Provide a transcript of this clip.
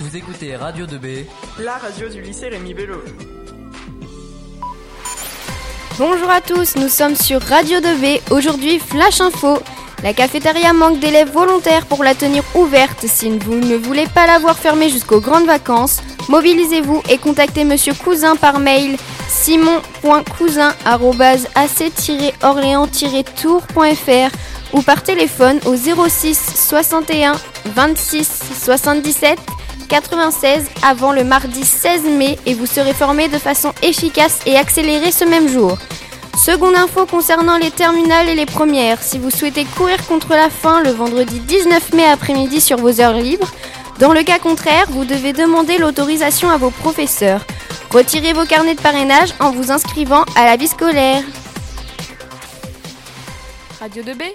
Vous écoutez Radio 2B, la radio du lycée Rémi Bello. Bonjour à tous, nous sommes sur Radio 2B. Aujourd'hui, Flash Info. La cafétéria manque d'élèves volontaires pour la tenir ouverte. Si vous ne voulez pas la voir fermée jusqu'aux grandes vacances, mobilisez-vous et contactez Monsieur Cousin par mail simon.cousin.ac-orléans-tour.fr ou par téléphone au 06 61 26 77 96 avant le mardi 16 mai et vous serez formé de façon efficace et accélérée ce même jour. Seconde info concernant les terminales et les premières. Si vous souhaitez courir contre la faim le vendredi 19 mai après-midi sur vos heures libres, dans le cas contraire, vous devez demander l'autorisation à vos professeurs. Retirez vos carnets de parrainage en vous inscrivant à la vie scolaire. Radio 2B